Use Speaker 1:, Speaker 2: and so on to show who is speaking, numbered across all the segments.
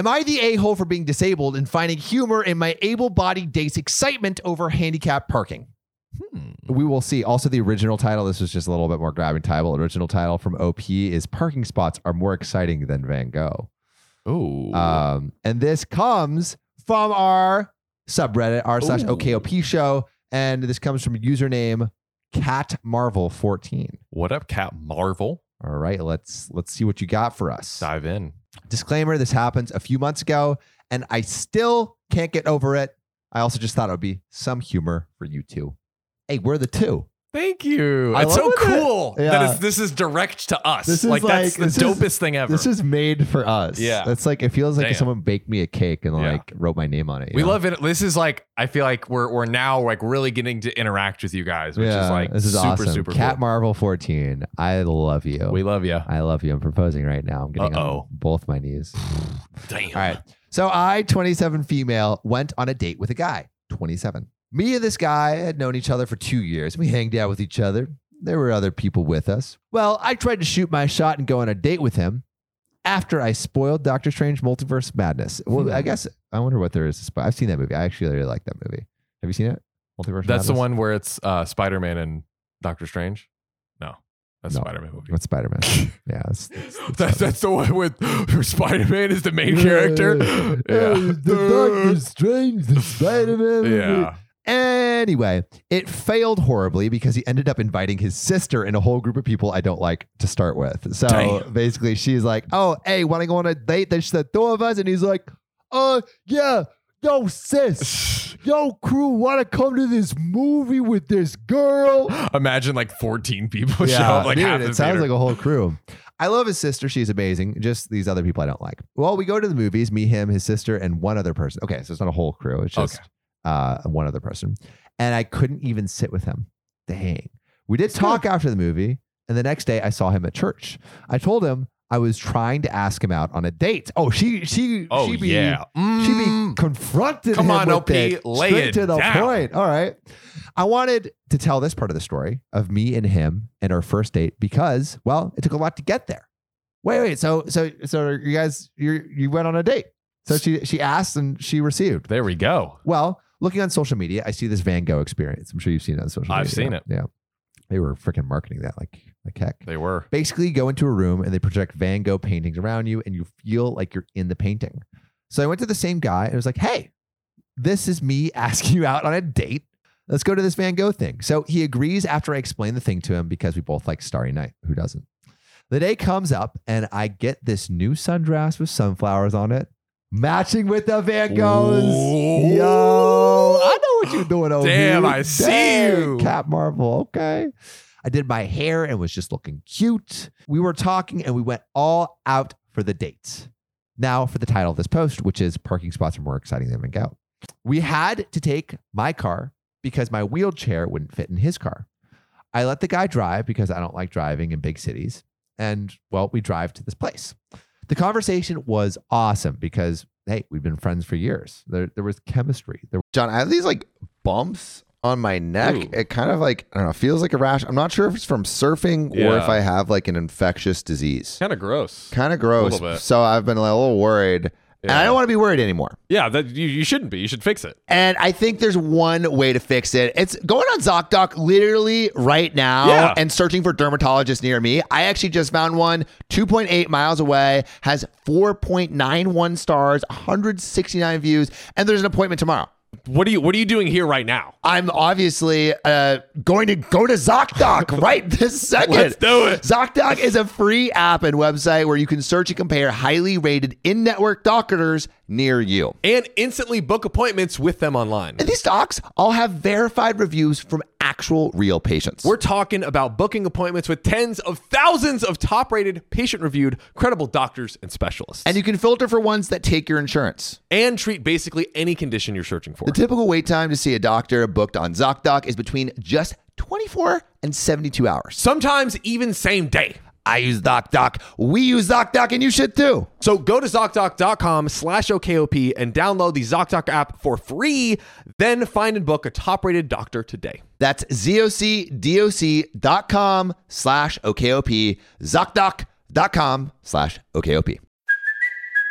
Speaker 1: Am I the a hole for being disabled and finding humor in my able bodied date's excitement over handicapped parking?
Speaker 2: Hmm.
Speaker 1: We will see. Also, the original title, this was just a little bit more grabbing title. Original title from OP is Parking Spots Are More Exciting Than Van Gogh.
Speaker 2: Ooh.
Speaker 1: Um, and this comes from our subreddit, r slash. OKOP show. And this comes from username Cat Marvel 14.
Speaker 2: what up, Cat Marvel?
Speaker 1: All right, let's let's see what you got for us.
Speaker 2: Dive in.
Speaker 1: Disclaimer: This happened a few months ago, and I still can't get over it. I also just thought it would be some humor for you two. Hey, we're the two.
Speaker 2: Thank you.
Speaker 1: I
Speaker 2: it's so
Speaker 1: love it.
Speaker 2: cool
Speaker 1: Yeah.
Speaker 2: that it's, this is direct to us.
Speaker 1: This is
Speaker 2: like, that's the
Speaker 1: this is-
Speaker 2: dopest thing ever.
Speaker 1: This is made for us.
Speaker 2: Yeah.
Speaker 1: it's like it feels like if
Speaker 2: Damn.
Speaker 1: someone baked me a cake and
Speaker 2: Yeah.
Speaker 1: like wrote my name on it.
Speaker 2: we
Speaker 1: know?
Speaker 2: love it. This is like I feel like we're we're now like really getting to interact with you guys, which
Speaker 1: yeah,
Speaker 2: is like
Speaker 1: this is
Speaker 2: super
Speaker 1: awesome.
Speaker 2: super
Speaker 1: Cat
Speaker 2: cool.
Speaker 1: Marvel 14. I love you.
Speaker 2: we love you.
Speaker 1: I love you. I'm proposing right now. I'm getting
Speaker 2: Uh-oh.
Speaker 1: both my knees.
Speaker 2: Damn.
Speaker 1: All right. So I, 27 female, went on a date with a guy, 27. Me and this guy had known each other for two years. We hanged out with each other. There were other people with us. Well, I tried to shoot my shot and go on a date with him after I spoiled Doctor Strange Multiverse Madness. Well, I guess I wonder what there is. I've seen that movie. I actually really like that movie. Have you seen it? Multiverse
Speaker 2: That's the one where it's uh, Spider Man and Doctor Strange. No, that's
Speaker 1: No.
Speaker 2: Spider Man movie.
Speaker 1: With Spider Man. yeah. It's
Speaker 2: That's, that's the one with Spider Man is the main character.
Speaker 1: Yeah,
Speaker 2: Yeah.
Speaker 1: the Doctor Strange, the Spider Man.
Speaker 2: Yeah.
Speaker 1: Anyway, it failed horribly because he ended up inviting his sister and a whole group of people I don't like to start with. So
Speaker 2: Damn.
Speaker 1: basically, she's like, "Oh, hey, want to go on a date?" There's the two of us, and he's like, "Uh, yeah, yo, sis, yo, crew, want to come to this movie with this girl?"
Speaker 2: Imagine like 14 people show up like
Speaker 1: dude,
Speaker 2: half
Speaker 1: it
Speaker 2: the
Speaker 1: sounds
Speaker 2: theater.
Speaker 1: like a whole crew. I love his sister. She's amazing. Just these other people I don't like. Well, we go to the movies, me, him, his sister, and one other person. Okay, so it's not a whole crew. It's just
Speaker 2: Okay.
Speaker 1: uh, one other person. And I couldn't even sit with him. Dang. We did talk after the movie, and the next day I saw him at church. I told him I was trying to ask him out on a date. Oh, she she
Speaker 2: oh
Speaker 1: she be,
Speaker 2: yeah.
Speaker 1: she be
Speaker 2: Mm.
Speaker 1: confronted.
Speaker 2: Come
Speaker 1: him
Speaker 2: on,
Speaker 1: with
Speaker 2: OP,
Speaker 1: it,
Speaker 2: lay
Speaker 1: straight
Speaker 2: it
Speaker 1: to the
Speaker 2: down.
Speaker 1: point. All right. I wanted to tell this part of the story of me and him and our first date because, well, it took a lot to get there. Wait, wait. So, so, so you guys, you you went on a date. So she she asked and she received.
Speaker 2: There we go.
Speaker 1: Well, looking on social media, I see this Van Gogh experience. I'm sure you've seen it on social media.
Speaker 2: I've seen it.
Speaker 1: Yeah. They were freaking marketing that like like heck.
Speaker 2: They were.
Speaker 1: Basically, you go into a room and they project Van Gogh paintings around you and you feel like you're in the painting. So I went to the same guy and was like, hey, this is me asking you out on a date. Let's go to this Van Gogh thing. So he agrees after I explain the thing to him because we both like Starry Night. Who doesn't? The day comes up and I get this new sundress with sunflowers on it, matching with the Van Goghs.
Speaker 2: Ooh.
Speaker 1: Yo, I know what you're doing over
Speaker 2: Damn,
Speaker 1: here.
Speaker 2: I see
Speaker 1: Dang,
Speaker 2: you.
Speaker 1: Cap Marvel. Okay. I did my hair and was just looking cute. We were talking and we went all out for the dates. Now for the title of this post, which is Parking Spots Are More Exciting Than Gogh. We had to take my car because my wheelchair wouldn't fit in his car. I let the guy drive because I don't like driving in big cities. And well, we drive to this place. The conversation was awesome because, hey, we've been friends for years. There, there was chemistry. There
Speaker 3: John, I have these like bumps on my neck.
Speaker 2: Ooh.
Speaker 3: It kind of like I don't know, feels like a rash. I'm not sure if it's from surfing or if I have like an infectious disease.
Speaker 2: Kind of gross.
Speaker 3: Kind of gross.
Speaker 2: little bit.
Speaker 3: So I've been a little worried. And I don't want to be worried anymore.
Speaker 2: Yeah, that you, you shouldn't be. You should fix it.
Speaker 3: And I think there's one way to fix it. It's going on ZocDoc literally right now
Speaker 2: Yeah.
Speaker 3: and searching for dermatologists near me. I actually just found one 2.8 miles away, has 4.91 stars, 169 views, and there's an appointment tomorrow.
Speaker 2: What are you What are you doing here right now?
Speaker 3: I'm obviously uh, going to go to ZocDoc right this second.
Speaker 2: Let's do it.
Speaker 3: ZocDoc is a free app and website where you can search and compare highly rated in network doctors near you.
Speaker 2: And instantly book appointments with them online.
Speaker 3: And these docs all have verified reviews from actual real patients.
Speaker 2: We're talking about booking appointments with tens of thousands of top rated, patient reviewed, credible doctors and specialists.
Speaker 3: and you can filter for ones that take your insurance.
Speaker 2: and treat basically any condition you're searching for.
Speaker 3: The typical wait time to see a doctor booked on ZocDoc is between just 24 and 72 hours.
Speaker 2: Sometimes even same day.
Speaker 3: I use ZocDoc. We use ZocDoc, and you should too.
Speaker 2: So go to ZocDoc.com slash OKOP and download the ZocDoc app for free. Then find and book a top rated doctor today.
Speaker 3: That's zocdoc.com slash OKOP, ZocDoc.com slash OKOP.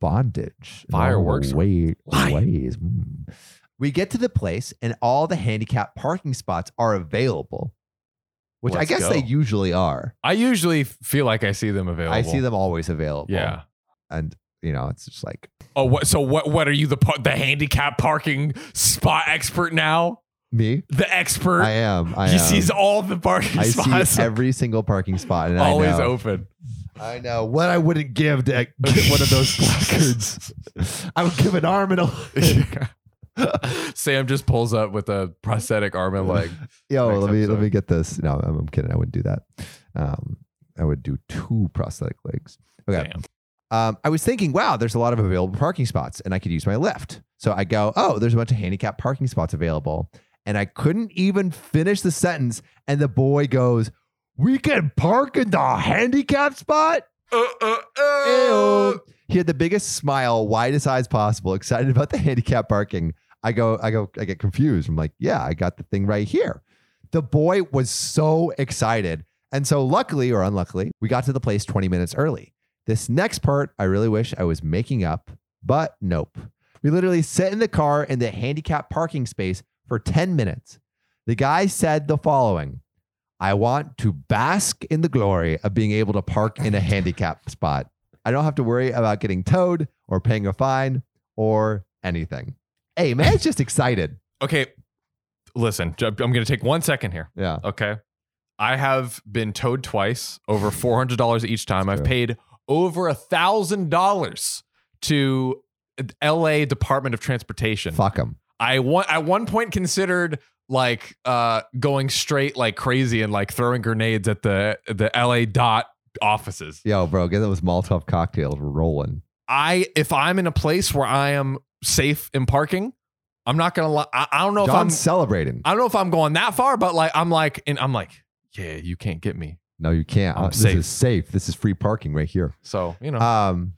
Speaker 1: Bondage. in all the
Speaker 2: Fireworks.
Speaker 1: Way, ways. Mm. We get to the place and all the handicap parking spots are available, which I
Speaker 2: Let's
Speaker 1: guess they usually are.
Speaker 2: I usually feel like I see them available.
Speaker 1: I see them always available.
Speaker 2: Yeah.
Speaker 1: And, you know, it's just like
Speaker 2: Oh, what? So what? What are you the pa- the handicap parking spot expert now?
Speaker 1: me.
Speaker 2: The expert.
Speaker 1: I am. I
Speaker 2: he
Speaker 1: am.
Speaker 2: sees all the parking
Speaker 1: I
Speaker 2: spots.
Speaker 1: see every single parking spot. And
Speaker 2: always
Speaker 1: I know,
Speaker 2: open.
Speaker 1: I know what I wouldn't give to get one of those placards. I would give an arm and a leg.
Speaker 2: Sam just pulls up with a prosthetic arm and leg.
Speaker 1: Yo,
Speaker 2: Next
Speaker 1: let me let me get this. No, I'm, I'm kidding. I wouldn't do that. Um, I would do two prosthetic legs. Okay.
Speaker 2: Damn.
Speaker 1: Um, I was thinking, wow, there's a lot of available parking spots, and I could use my lift. So I go, oh, there's a bunch of handicap parking spots available, and I couldn't even finish the sentence, and the boy goes, "We can park in the handicap spot."
Speaker 2: Uh, uh, uh.
Speaker 1: He had the biggest smile, widest eyes possible, excited about the handicap parking. I go, I go, I get confused. I'm like, yeah, I got the thing right here. The boy was so excited. And so, luckily or unluckily, we got to the place 20 minutes early. This next part, I really wish I was making up, but nope. We literally sat in the car in the handicap parking space for 10 minutes. The guy said the following I want to bask in the glory of being able to park in a handicap spot. I don't have to worry about getting towed or paying a fine or anything. Hey, man's just excited.
Speaker 2: Okay, listen. I'm going to take one second here.
Speaker 1: Yeah.
Speaker 2: Okay. I have been towed twice, over four hundred dollars each time. I've paid over a thousand dollars to L.A. Department of Transportation.
Speaker 1: Fuck him.
Speaker 2: I one at one point considered like uh going straight like crazy and like throwing grenades at the the LA dot offices.
Speaker 1: Yo, bro, get those Molotov cocktails rolling.
Speaker 2: I if I'm in a place where I am safe in parking, I'm not gonna lie. I, I don't know if I'm
Speaker 1: celebrating.
Speaker 2: I don't know if I'm going that far, but like I'm like and I'm like, yeah, you can't get me.
Speaker 1: No, you can't.
Speaker 2: I'm
Speaker 1: Uh, this
Speaker 2: safe.
Speaker 1: is safe. This is free parking right here.
Speaker 2: So you know,
Speaker 1: Um,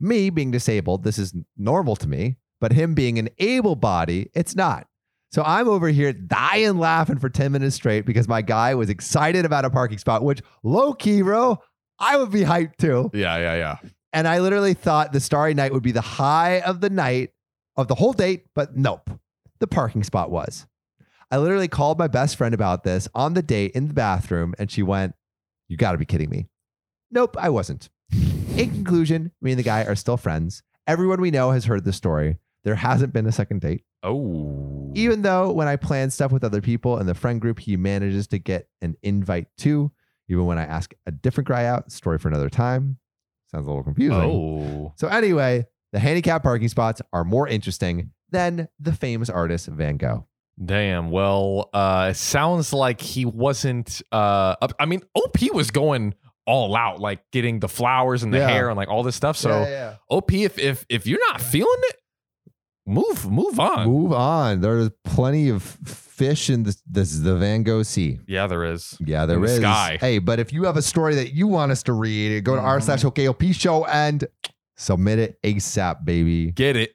Speaker 1: me being disabled, this is normal to me, but him being an able body, it's not. So I'm over here dying laughing for 10 minutes straight because my guy was excited about a parking spot, which low key, bro, I would be hyped too.
Speaker 2: yeah, yeah, yeah.
Speaker 1: And I literally thought the starry night would be the high of the night of the whole date, but nope. The parking spot was. I literally called my best friend about this on the date in the bathroom, and she went, You got to be kidding me. Nope, I wasn't. In conclusion, me and the guy are still friends. Everyone we know has heard the story. There hasn't been a second date.
Speaker 2: Oh,
Speaker 1: Even though when I plan stuff with other people in the friend group, he manages to get an invite too. Even when I ask a different guy out, story for another time. Sounds a little confusing.
Speaker 2: oh,
Speaker 1: So anyway, the handicap parking spots are more interesting than the famous artist Van Gogh.
Speaker 2: damn. Well, uh, sounds like he wasn't. Uh, up- I mean, OP was going all out, like getting the flowers and the
Speaker 1: Yeah.
Speaker 2: hair and like all this stuff. So.
Speaker 1: yeah,
Speaker 2: OP, if if if you're not feeling it, move move on.
Speaker 1: move on. There's plenty of fish in this, this the Van Gogh Sea.
Speaker 2: Yeah, there is.
Speaker 1: Yeah, there
Speaker 2: In the sky.
Speaker 1: Hey, but if you have a story that you want us to read, go to r slash mm. OKOP show and submit it ASAP, baby.
Speaker 2: Get it.